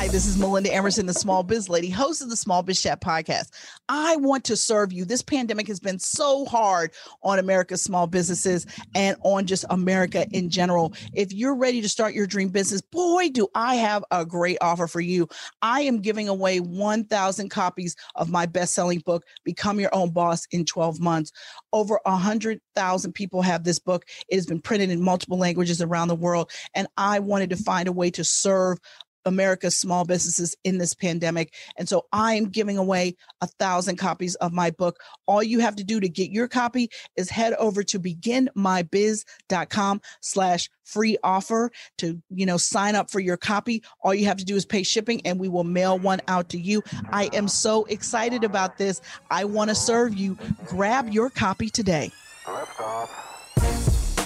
Hi, this is Melinda Emerson, the Small Biz Lady, host of the Small Biz Chat podcast. I want to serve you. This pandemic has been so hard on America's small businesses and on just America in general. If you're ready to start your dream business, boy, do I have a great offer for you. I am giving away 1,000 copies of my best selling book, Become Your Own Boss in 12 Months. Over 100,000 people have this book. It has been printed in multiple languages around the world. And I wanted to find a way to serve America's small businesses in this pandemic. And so I am giving away a thousand copies of my book. All you have to do to get your copy is head over to beginmybiz.com slash free offer to, you know, sign up for your copy. All you have to do is pay shipping and we will mail one out to you. I am so excited about this. I want to serve you. Grab your copy today.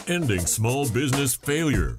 Ending small business failure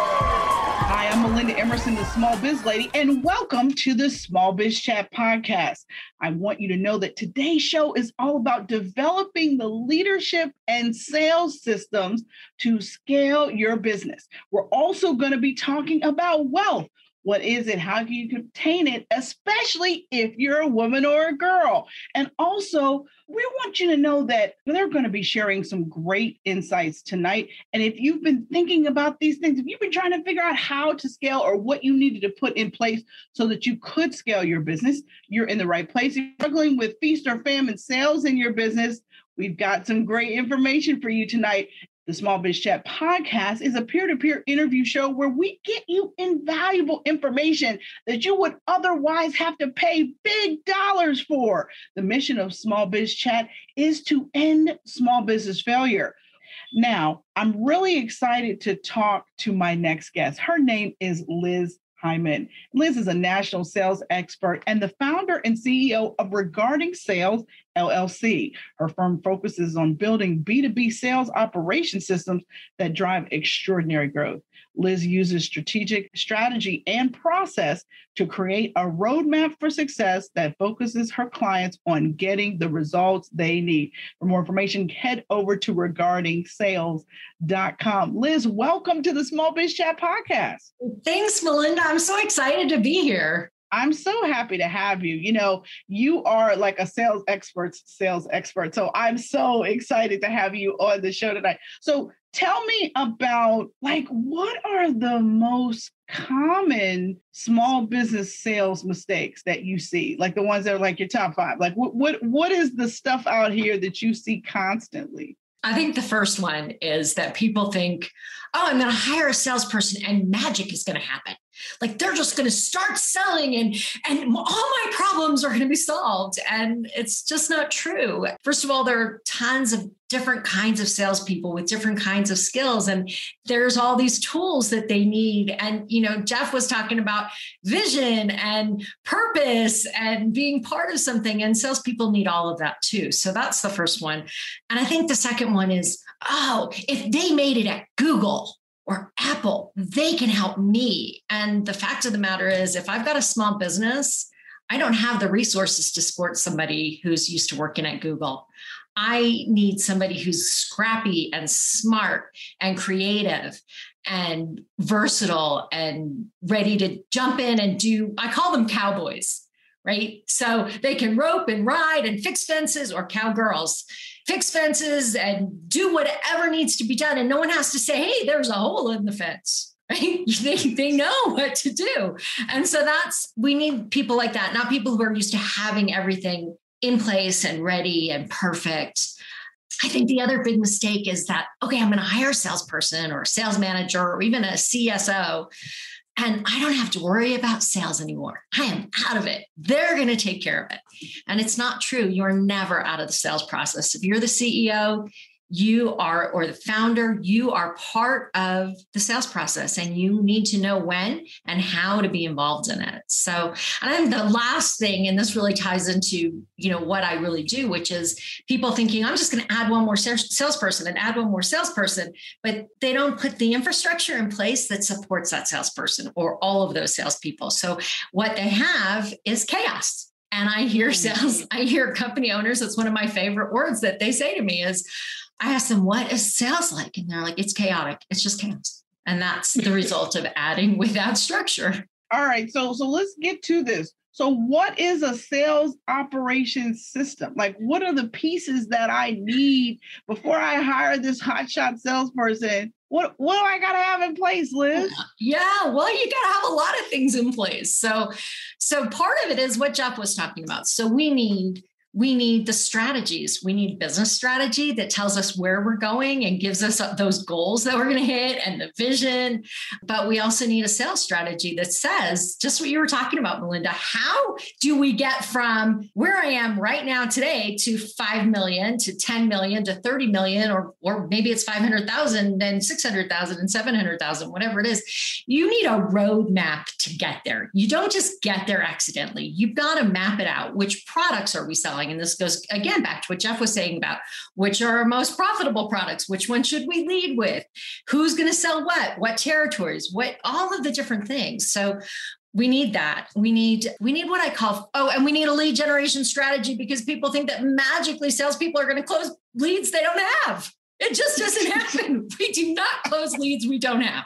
Hi, I'm Melinda Emerson, the Small Biz Lady, and welcome to the Small Biz Chat podcast. I want you to know that today's show is all about developing the leadership and sales systems to scale your business. We're also going to be talking about wealth. What is it? How can you obtain it, especially if you're a woman or a girl? And also, we want you to know that they're going to be sharing some great insights tonight. And if you've been thinking about these things, if you've been trying to figure out how to scale or what you needed to put in place so that you could scale your business, you're in the right place. If you're struggling with feast or famine sales in your business, We've got some great information for you tonight. The Small Biz Chat podcast is a peer to peer interview show where we get you invaluable information that you would otherwise have to pay big dollars for. The mission of Small Biz Chat is to end small business failure. Now, I'm really excited to talk to my next guest. Her name is Liz Heiman. Liz is a national sales expert and the founder and CEO of Regarding Sales LLC. Her firm focuses on building B2B sales operation systems that drive extraordinary growth. Liz uses strategic strategy and process to create a roadmap for success that focuses her clients on getting the results they need. For more information, head over to regarding-sales.com. Liz, welcome to the Small Biz Chat podcast. Thanks, Melinda. I'm so excited to be here. I'm so happy to have you. You know, you are like a sales expert, sales expert. So I'm so excited to have you on the show tonight. So tell me about like what are the most common small business sales mistakes that you see? Like the ones that are like your top 5. Like what what what is the stuff out here that you see constantly? I think the first one is that people think, oh, I'm going to hire a salesperson and magic is going to happen. Like they're just going to start selling and and all my problems are going to be solved. And it's just not true. First of all, there are tons of different kinds of salespeople with different kinds of skills. And there's all these tools that they need. And, you know, Jeff was talking about vision and purpose and being part of something. And salespeople need all of that too. So that's the first one. And I think the second one is, oh, if they made it at Google, or Apple, they can help me. And the fact of the matter is, if I've got a small business, I don't have the resources to support somebody who's used to working at Google. I need somebody who's scrappy and smart and creative and versatile and ready to jump in and do, I call them cowboys, right? So they can rope and ride and fix fences or cowgirls fix fences and do whatever needs to be done. And no one has to say, hey, there's a hole in the fence. Right? They, they know what to do. And so that's, we need people like that, not people who are used to having everything in place and ready and perfect. I think the other big mistake is that, okay, I'm going to hire a salesperson or a sales manager or even a CSO and I don't have to worry about sales anymore. I am out of it. They're going to take care of it. And it's not true. You're never out of the sales process. If you're the CEO, you are, or the founder, you are part of the sales process and you need to know when and how to be involved in it. So, and I think the last thing, and this really ties into, you know, what I really do, which is people thinking, I'm just going to add one more salesperson and add one more salesperson, but they don't put the infrastructure in place that supports that salesperson or all of those salespeople. So, what they have is chaos and i hear mm-hmm. sales i hear company owners that's one of my favorite words that they say to me is I asked them, what is sales like? And they're like, it's chaotic. It's just chaos. And that's the result of adding without structure. All right. So so let's get to this. So what is a sales operations system? Like what are the pieces that I need before I hire this hotshot salesperson? What what do I gotta have in place, Liz? Yeah, well, you gotta have a lot of things in place. So so part of it is what Jeff was talking about. So we need we need the strategies. We need business strategy that tells us where we're going and gives us those goals that we're going to hit and the vision. But we also need a sales strategy that says just what you were talking about, Melinda. How do we get from where I am right now today to 5 million to 10 million to 30 million, or, or maybe it's 500,000, then 600,000 and 700,000, whatever it is? You need a roadmap to get there. You don't just get there accidentally. You've got to map it out. Which products are we selling? Selling. And this goes again back to what Jeff was saying about which are our most profitable products, which one should we lead with, who's going to sell what, what territories, what all of the different things. So we need that. We need we need what i call oh and we need a lead generation strategy because people think that magically salespeople are going to close leads they don't have. It just doesn't happen. We do not close leads we don't have.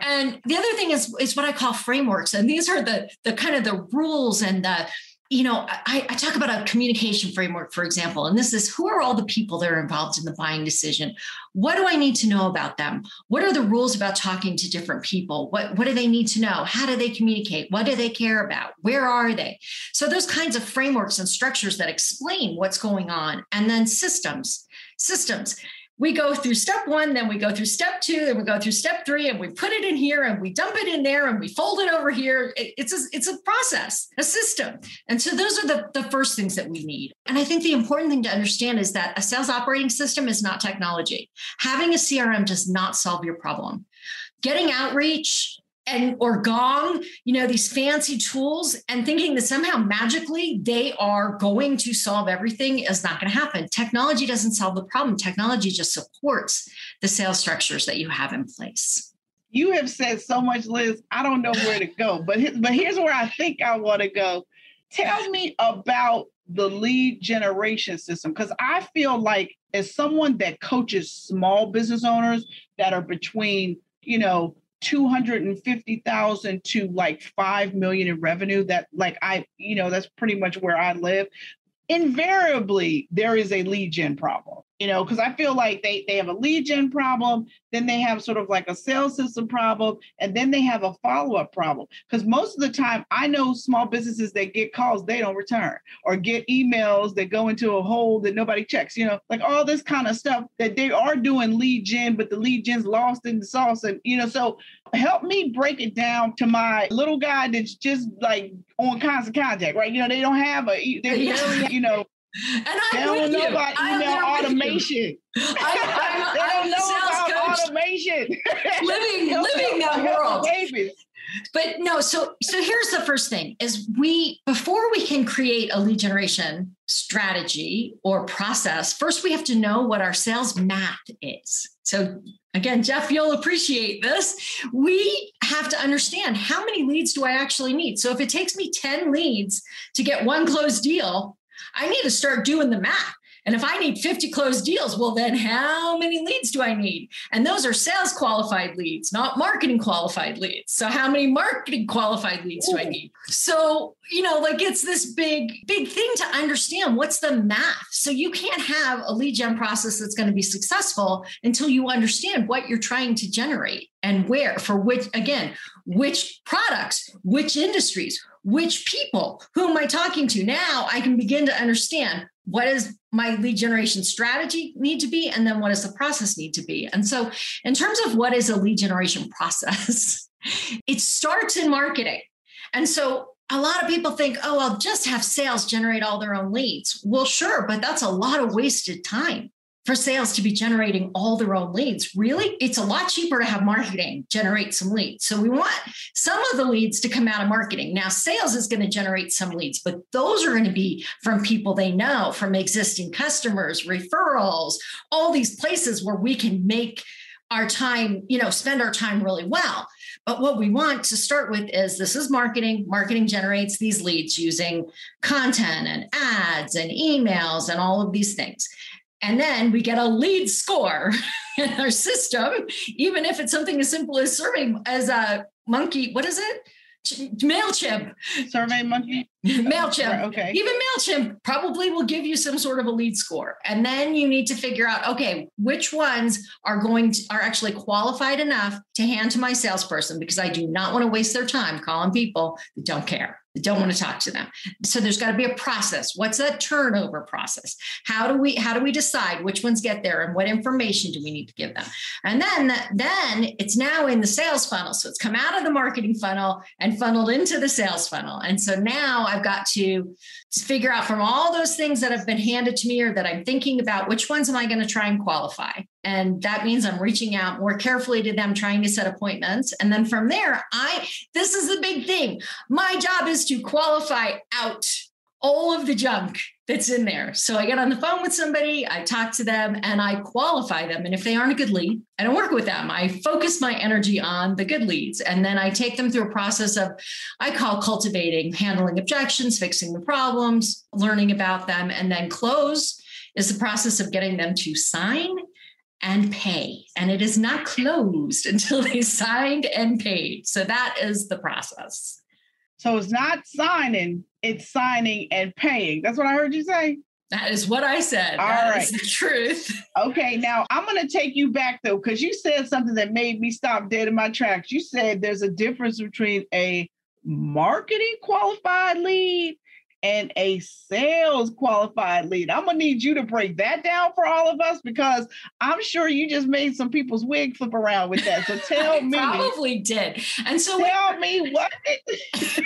And the other thing is is what i call frameworks. And these are the the kind of the rules and the you know, I, I, talk about a communication framework, for example, and this is who are all the people that are involved in the buying decision? What do I need to know about them? What are the rules about talking to different people? What, what do they need to know? How do they communicate? What do they care about? Where are they? So, those kinds of frameworks and structures that explain what's going on, and then systems. Systems we go through step one, then we go through step two, then we go through step three, and we put it in here and we dump it in there and we fold it over here. It's a, it's a process, a system. And so those are the, the first things that we need. And I think the important thing to understand is that a sales operating system is not technology. Having a CRM does not solve your problem. Getting outreach, and or gong you know these fancy tools and thinking that somehow magically they are going to solve everything is not going to happen. Technology doesn't solve the problem. Technology just supports the sales structures that you have in place. You have said so much liz. I don't know where to go but but here's where i think i want to go. Tell me about the lead generation system because i feel like as someone that coaches small business owners that are between you know 250,000 to like 5 million in revenue that like I you know that's pretty much where I live. Invariably there is a lead gen problem you know because i feel like they they have a lead gen problem then they have sort of like a sales system problem and then they have a follow-up problem because most of the time i know small businesses that get calls they don't return or get emails that go into a hole that nobody checks you know like all this kind of stuff that they are doing lead gen but the lead gen's lost in the sauce and you know so help me break it down to my little guy that's just like on constant contact, right? You know, they don't have a, they yeah. you know, and I'm they don't know you. about email automation. I, they don't know about automation. Living, living that world. But no, so so here's the first thing is we before we can create a lead generation strategy or process, first we have to know what our sales math is. So again, Jeff, you'll appreciate this. We have to understand how many leads do I actually need? So if it takes me 10 leads to get one closed deal, I need to start doing the math. And if I need 50 closed deals, well, then how many leads do I need? And those are sales qualified leads, not marketing qualified leads. So, how many marketing qualified leads do I need? So, you know, like it's this big, big thing to understand what's the math. So, you can't have a lead gen process that's going to be successful until you understand what you're trying to generate and where, for which, again, which products, which industries, which people, who am I talking to? Now I can begin to understand what does my lead generation strategy need to be? And then what does the process need to be? And so, in terms of what is a lead generation process, it starts in marketing. And so, a lot of people think, oh, I'll just have sales generate all their own leads. Well, sure, but that's a lot of wasted time for sales to be generating all their own leads. Really, it's a lot cheaper to have marketing generate some leads. So we want some of the leads to come out of marketing. Now, sales is going to generate some leads, but those are going to be from people they know, from existing customers, referrals, all these places where we can make our time, you know, spend our time really well. But what we want to start with is this is marketing. Marketing generates these leads using content and ads and emails and all of these things. And then we get a lead score in our system, even if it's something as simple as serving as a monkey. What is it? MailChimp. Survey Monkey? MailChimp. Okay. Even MailChimp probably will give you some sort of a lead score. And then you need to figure out, okay, which ones are going to are actually qualified enough to hand to my salesperson because I do not want to waste their time calling people that don't care don't want to talk to them. So there's got to be a process. What's that turnover process? How do we how do we decide which ones get there and what information do we need to give them? And then then it's now in the sales funnel. So it's come out of the marketing funnel and funneled into the sales funnel. And so now i've got to figure out from all those things that have been handed to me or that i'm thinking about which ones am i going to try and qualify? And that means i'm reaching out more carefully to them trying to set appointments. And then from there i this is the big thing. My job is to qualify out all of the junk that's in there. So I get on the phone with somebody, I talk to them, and I qualify them. And if they aren't a good lead, I don't work with them. I focus my energy on the good leads. And then I take them through a process of, I call cultivating, handling objections, fixing the problems, learning about them, and then close is the process of getting them to sign and pay. And it is not closed until they signed and paid. So that is the process. So it's not signing, it's signing and paying. That's what I heard you say. That is what I said. All that right. the truth. Okay, now I'm going to take you back though, because you said something that made me stop dead in my tracks. You said there's a difference between a marketing qualified lead and a sales qualified lead. I'm gonna need you to break that down for all of us because I'm sure you just made some people's wig flip around with that. So tell me, probably did. And so tell me what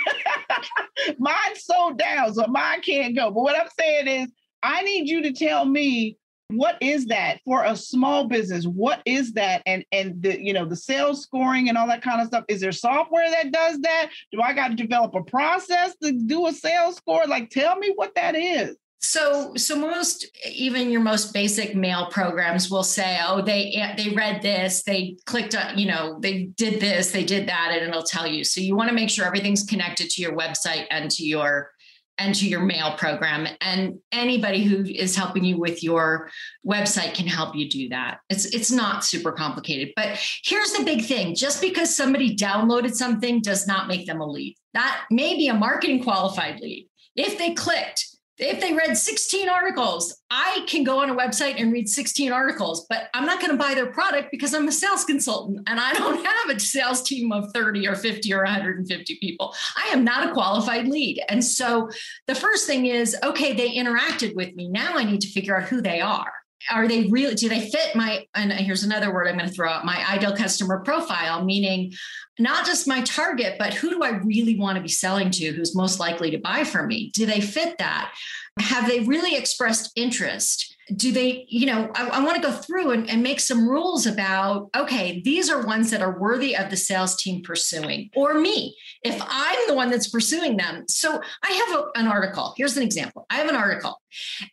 mine's so down, so mine can't go. But what I'm saying is, I need you to tell me what is that for a small business? What is that? And and the you know the sales scoring and all that kind of stuff. Is there software that does that? Do i got to develop a process to do a sales score? Like tell me what that is so so most even your most basic mail programs will say oh they they read this they clicked on you know they did this they did that and it'll tell you. So you want to make sure everything's connected to your website and to your and to your mail program and anybody who is helping you with your website can help you do that. It's it's not super complicated but here's the big thing just because somebody downloaded something does not make them a lead. That may be a marketing qualified lead. If they clicked if they read 16 articles, I can go on a website and read 16 articles, but I'm not going to buy their product because I'm a sales consultant and I don't have a sales team of 30 or 50 or 150 people. I am not a qualified lead. And so the first thing is okay, they interacted with me. Now I need to figure out who they are are they really do they fit my and here's another word i'm going to throw out my ideal customer profile meaning not just my target but who do i really want to be selling to who's most likely to buy from me? Do they fit that? Have they really expressed interest do they you know i, I want to go through and, and make some rules about okay these are ones that are worthy of the sales team pursuing or me if i'm the one that's pursuing them so i have a, an article here's an example i have an article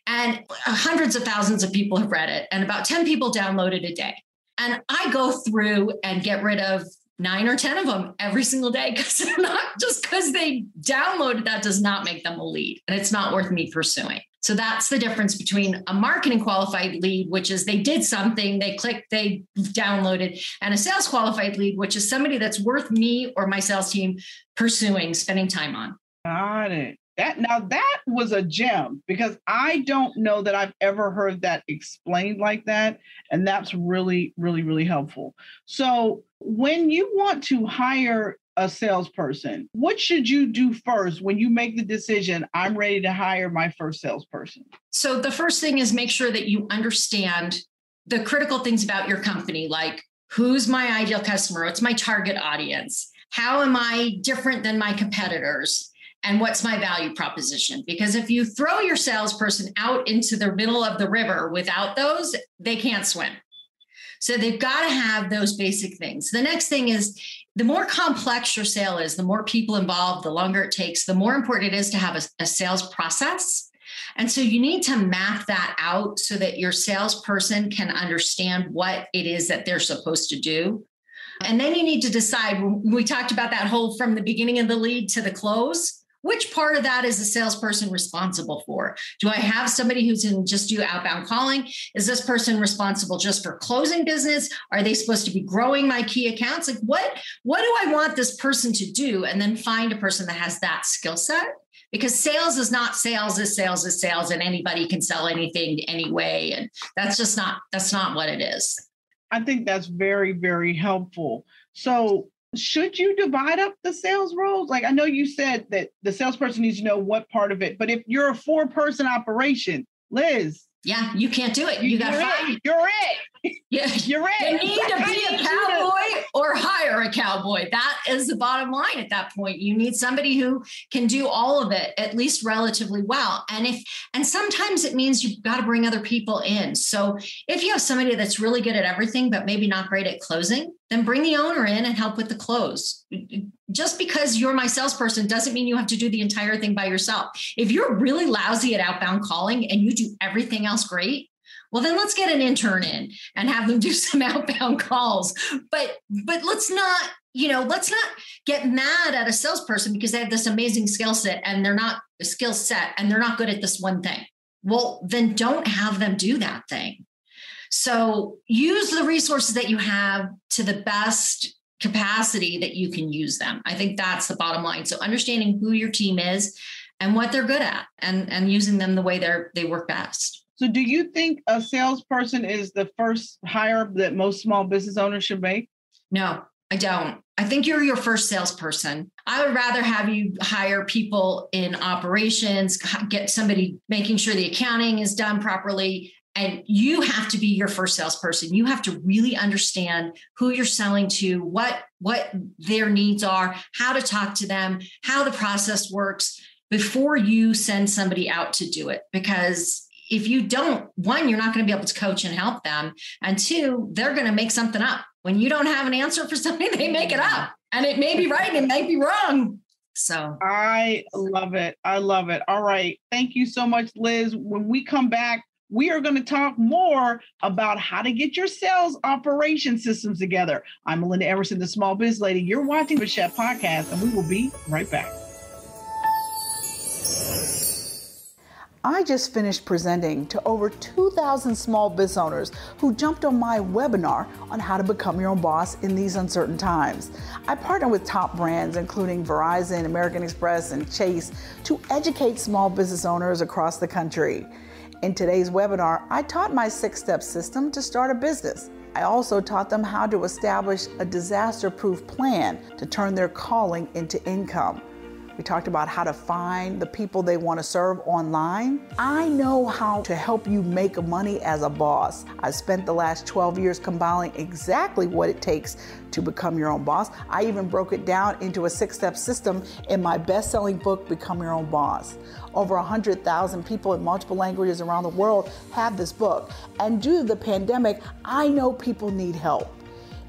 and hundreds of thousands of people have read it and about 10 people download it a day and i go through and get rid of nine or 10 of them every single day because they're not just because they downloaded that does not make them a lead and it's not worth me pursuing. So that's the difference between a marketing qualified lead, which is they did something, they clicked, they downloaded, and a sales qualified lead, which is somebody that's worth me or my sales team pursuing, spending time on. Got it. That now that was a gem because I don't know that I've ever heard that explained like that. And that's really, really, really helpful. So when you want to hire a salesperson, what should you do first when you make the decision, I'm ready to hire my first salesperson? So the first thing is make sure that you understand the critical things about your company, like who's my ideal customer? What's my target audience? How am I different than my competitors? and what's my value proposition? Because if you throw your salesperson out into the middle of the river without those, they can't swim. So they've got to have those basic things. The next thing is the more complex your sale is, the more people involved, the longer it takes, the more important it is to have a, a sales process. And so you need to map that out so that your salesperson can understand what it is that they're supposed to do. And then you need to decide we talked about that whole from the beginning of the lead to the close which part of that is the salesperson responsible for? Do I have somebody who's in just do outbound calling? Is this person responsible just for closing business? Are they supposed to be growing my key accounts? Like what what do I want this person to do? And then find a person that has that skill set. Because sales is not sales is sales is sales and anybody can sell anything anyway and that's just not that's not what it is. I think that's very very helpful. So should you divide up the sales roles? Like I know you said that the salesperson needs to know what part of it, but if you're a four person operation, Liz. Yeah, you can't do it. You, you got to find. You're it. Yeah, you're it. You need to be a cowboy or hire a cowboy. That is the bottom line at that point. You need somebody who can do all of it at least relatively well. And if and sometimes it means you've got to bring other people in. So if you have somebody that's really good at everything but maybe not great at closing, then bring the owner in and help with the close. Just because you're my salesperson doesn't mean you have to do the entire thing by yourself. If you're really lousy at outbound calling and you do everything else great, well then let's get an intern in and have them do some outbound calls but but let's not you know let's not get mad at a salesperson because they have this amazing skill set and they're not a skill set and they're not good at this one thing well then don't have them do that thing so use the resources that you have to the best capacity that you can use them i think that's the bottom line so understanding who your team is and what they're good at and and using them the way they're they work best so, do you think a salesperson is the first hire that most small business owners should make? No, I don't. I think you're your first salesperson. I would rather have you hire people in operations, get somebody making sure the accounting is done properly. And you have to be your first salesperson. You have to really understand who you're selling to, what, what their needs are, how to talk to them, how the process works before you send somebody out to do it. Because if you don't, one, you're not going to be able to coach and help them. And two, they're going to make something up. When you don't have an answer for something, they make it up. And it may be right, and it may be wrong. So I love it. I love it. All right. Thank you so much, Liz. When we come back, we are going to talk more about how to get your sales operation systems together. I'm Melinda Emerson, the small biz lady. You're watching the Chef Podcast, and we will be right back. I just finished presenting to over 2,000 small business owners who jumped on my webinar on how to become your own boss in these uncertain times. I partner with top brands including Verizon, American Express, and Chase to educate small business owners across the country. In today's webinar, I taught my six step system to start a business. I also taught them how to establish a disaster proof plan to turn their calling into income. We talked about how to find the people they want to serve online. I know how to help you make money as a boss. I've spent the last 12 years compiling exactly what it takes to become your own boss. I even broke it down into a six step system in my best selling book, Become Your Own Boss. Over 100,000 people in multiple languages around the world have this book. And due to the pandemic, I know people need help.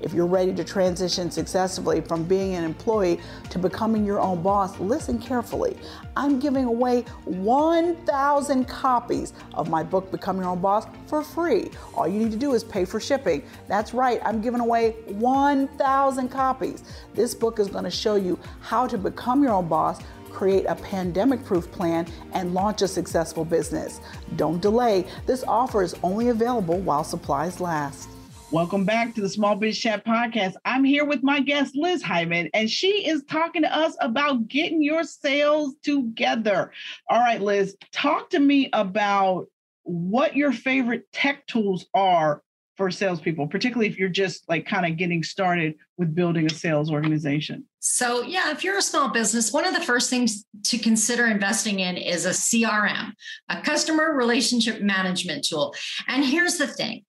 If you're ready to transition successfully from being an employee to becoming your own boss, listen carefully. I'm giving away 1,000 copies of my book, Become Your Own Boss, for free. All you need to do is pay for shipping. That's right, I'm giving away 1,000 copies. This book is going to show you how to become your own boss create a pandemic proof plan, and launch a successful business. Don't delay. This offer is only available while supplies last. Welcome back to the Small Biz Chat podcast. I'm here with my guest, Liz Heiman, and she is talking to us about getting your sales together. All right, Liz, talk to me about what your favorite tech tools are for salespeople, particularly if you're just like kind of getting started with building a sales organization. So, yeah, if you're a small business, one of the first things to consider investing in is a CRM, a customer relationship management tool. And here's the thing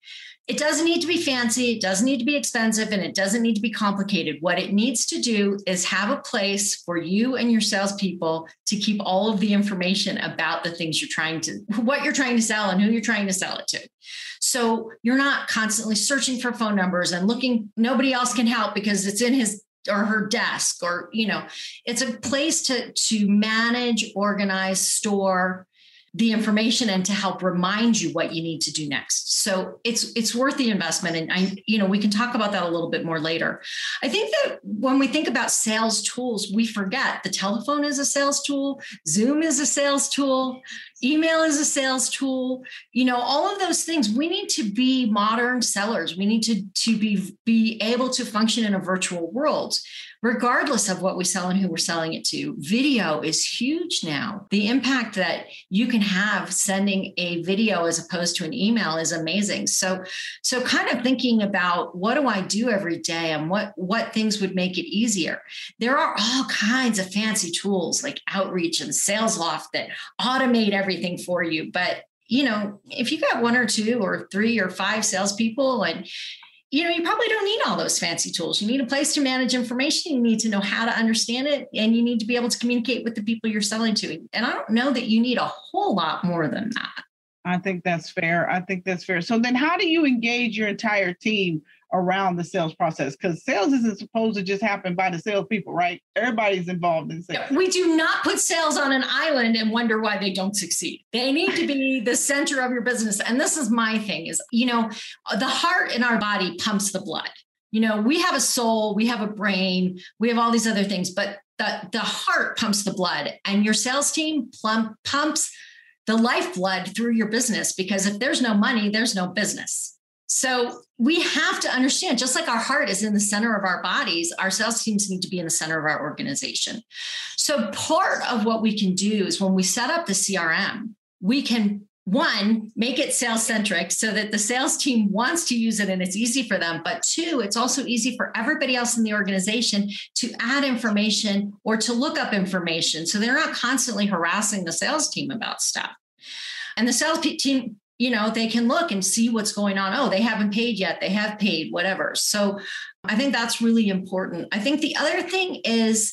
it doesn't need to be fancy, it doesn't need to be expensive, and it doesn't need to be complicated. What it needs to do is have a place for you and your salespeople to keep all of the information about the things you're trying to, what you're trying to sell and who you're trying to sell it to. So you're not constantly searching for phone numbers and looking, nobody else can help because it's in his or her desk or you know it's a place to to manage organize store the information and to help remind you what you need to do next. So it's it's worth the investment and i you know we can talk about that a little bit more later. I think that when we think about sales tools we forget the telephone is a sales tool zoom is a sales tool email is a sales tool. You know all of those things we need to be modern sellers. We need to to be be able to function in a virtual world regardless of what we sell and who we're selling it to. Video is huge now. The impact that you can have sending a video as opposed to an email is amazing. So, so kind of thinking about what do I do every day and what what things would make it easier. There are all kinds of fancy tools like Outreach and SalesLoft that automate everything for you, but you know, if you got one or two or three or five salespeople and you know, you probably don't need all those fancy tools. You need a place to manage information. You need to know how to understand it, and you need to be able to communicate with the people you're selling to. And I don't know that you need a whole lot more than that. I think that's fair. I think that's fair. So then, how do you engage your entire team around the sales process because sales isn't supposed to just happen by the salespeople, right? Everybody's involved in sales. We do not put sales on an island and wonder why they don't succeed. They need to be the center of your business. And this is my thing is, you know, the heart in our body pumps the blood. You know, we have a soul, we have a brain, we have all these other things, but the, the heart pumps the blood and your sales team plump, pumps the lifeblood through your business because if there's no money, there's no business. So we have to understand, just like our heart is in the center of our bodies, our sales teams need to be in the center of our organization. So part of what we can do is when we set up the CRM, we can one make it sales centric so that the sales team wants to use it and it's easy for them. But two it's also easy for everybody else in the organization to add information or to look up information. So they're not constantly harassing the sales team about stuff. And the sales team you know, they can look and see what's going on. Oh, they haven't paid yet. They have paid, whatever. So I think that's really important. I think the other thing is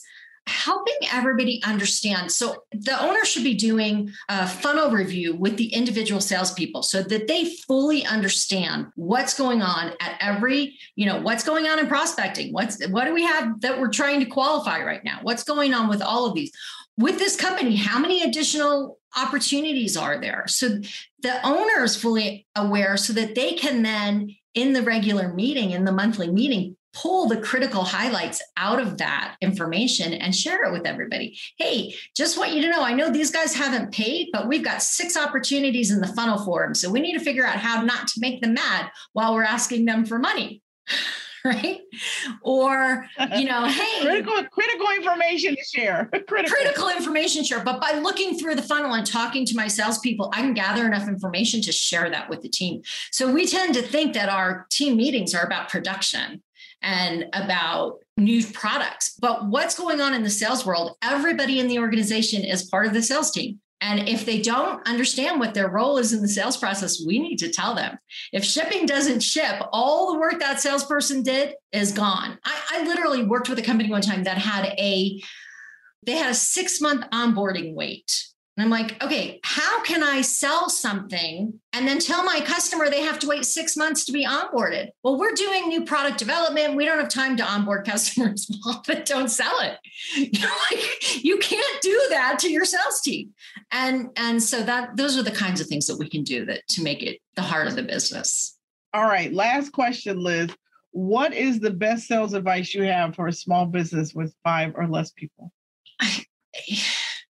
helping everybody understand. So the owner should be doing a funnel review with the individual salespeople so that they fully understand what's going on at every, you know, what's going on in prospecting. What's what do we have that we're trying to qualify right now? What's going on with all of these? with this company, how many additional opportunities are there? So the owner is fully aware so that they can then, in the regular meeting, in the monthly meeting, pull the critical highlights out of that information and share it with everybody. Hey, just want you to know, I know these guys haven't paid, but we've got six opportunities in the funnel for them. So we need to figure out how not to make them mad while we're asking them for money. right? Or, you know, hey, critical, critical information to share. critical. critical information share. But by looking through the funnel and talking to my salespeople, I can gather enough information to share that with the team. So we tend to think that our team meetings are about production and about new products. But what's going on in the sales world? Everybody in the organization is part of the sales team. And if they don't understand what their role is in the sales process, we need to tell them. If shipping doesn't ship, all the work that salesperson did is gone. I, I literally worked with a company one time that had a they had a six month onboarding wait and I'm like, okay, how can I sell something and then tell my customer they have to wait six months to be onboarded? Well, we're doing new product development. We don't have time to onboard customers that don't sell it. You know, like you can't do that to your sales team. And and so that those are the kinds of things that we can do that to make it the heart of the business. All right. Last question, Liz. What is the best sales advice you have for a small business with five or less people?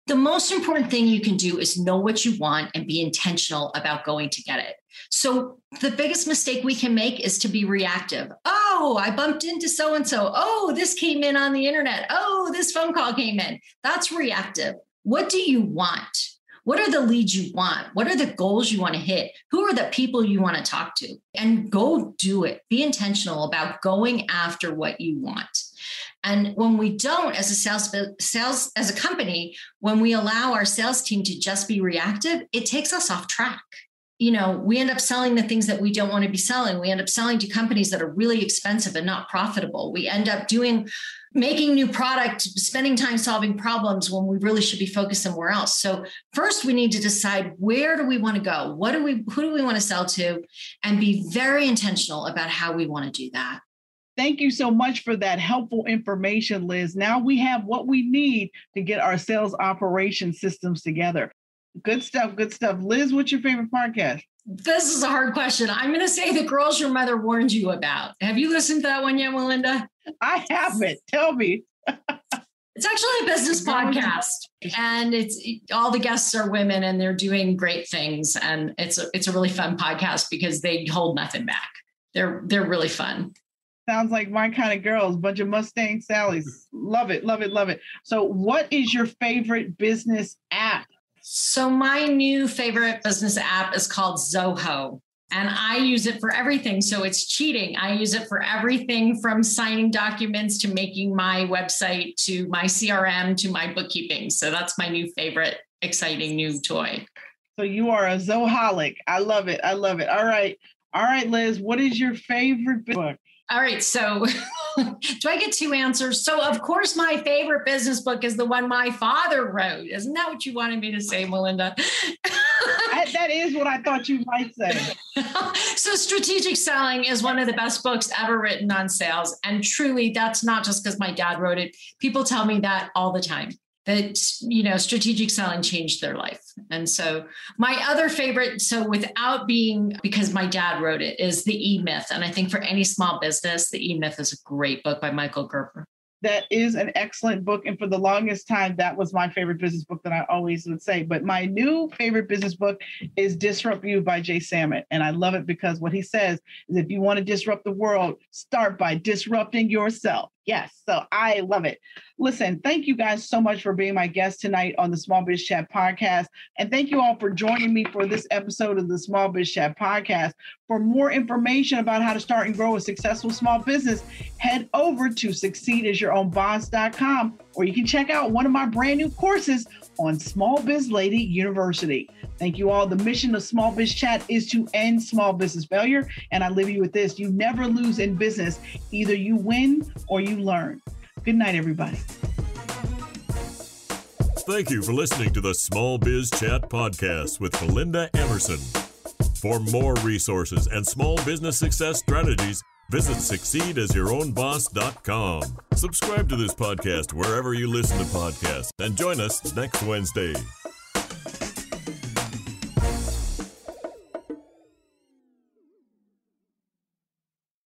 The most important thing you can do is know what you want and be intentional about going to get it. So, the biggest mistake we can make is to be reactive. Oh, I bumped into so and so. Oh, this came in on the internet. Oh, this phone call came in. That's reactive. What do you want? What are the leads you want? What are the goals you want to hit? Who are the people you want to talk to? And go do it. Be intentional about going after what you want. And when we don't, as a sales sales as a company, when we allow our sales team to just be reactive, it takes us off track you know, we end up selling the things that we don't want to be selling. We end up selling to companies that are really expensive and not profitable. We end up doing making new product, spending time solving problems when we really should be focused somewhere else. So first we need to decide where do we want to go? What do we who do we want to sell to and be very intentional about how we want to do that. Thank you so much for that helpful information, Liz. Now we have what we need to get our sales operation systems together. Good stuff. Good stuff. Liz, what's your favorite podcast? This is a hard question. I'm going to say the girls your mother warned you about. Have you listened to that one yet, Melinda? I haven't. Tell me. it's actually a business podcast, and it's all the guests are women, and they're doing great things. And it's a, it's a really fun podcast because they hold nothing back. They're they're really fun. Sounds like my kind of girls, bunch of Mustang Sallys. Love it, love it, love it. So, what is your favorite business app? So, my new favorite business app is called Zoho. And I use it for everything. So it's cheating. I use it for everything from signing documents to making my website to my CRM to my bookkeeping. So that's my new favorite, exciting new toy. So you are a Zoholic. I love it. I love it. All right. All right, Liz, what is your favorite book? All right. So, do I get two answers? So, of course, my favorite business book is the one my father wrote. Isn't that what you wanted me to say, Melinda? that is what I thought you might say. so, Strategic Selling is one of the best books ever written on sales. And truly, that's not just because my dad wrote it. People tell me that all the time that you know strategic selling changed their life and so my other favorite so without being because my dad wrote it is the e-myth and i think for any small business the e-myth is a great book by michael gerber that is an excellent book. And for the longest time, that was my favorite business book that I always would say. But my new favorite business book is Disrupt You by Jay Samit. And I love it because what he says is if you want to disrupt the world, start by disrupting yourself. Yes. So I love it. Listen, thank you guys so much for being my guest tonight on the Small Biz Chat podcast. And thank you all for joining me for this episode of the Small Biz Chat podcast. For more information about how to start and grow a successful small business, head over to succeedasyourownboss.com or you can check out one of my brand new courses on Small Biz Lady University. Thank you all. The mission of Small Biz Chat is to end small business failure. And I leave you with this you never lose in business, either you win or you learn. Good night, everybody. Thank you for listening to the Small Biz Chat podcast with Melinda Emerson. For more resources and small business success strategies, visit succeedasyourownboss.com. Subscribe to this podcast wherever you listen to podcasts and join us next Wednesday.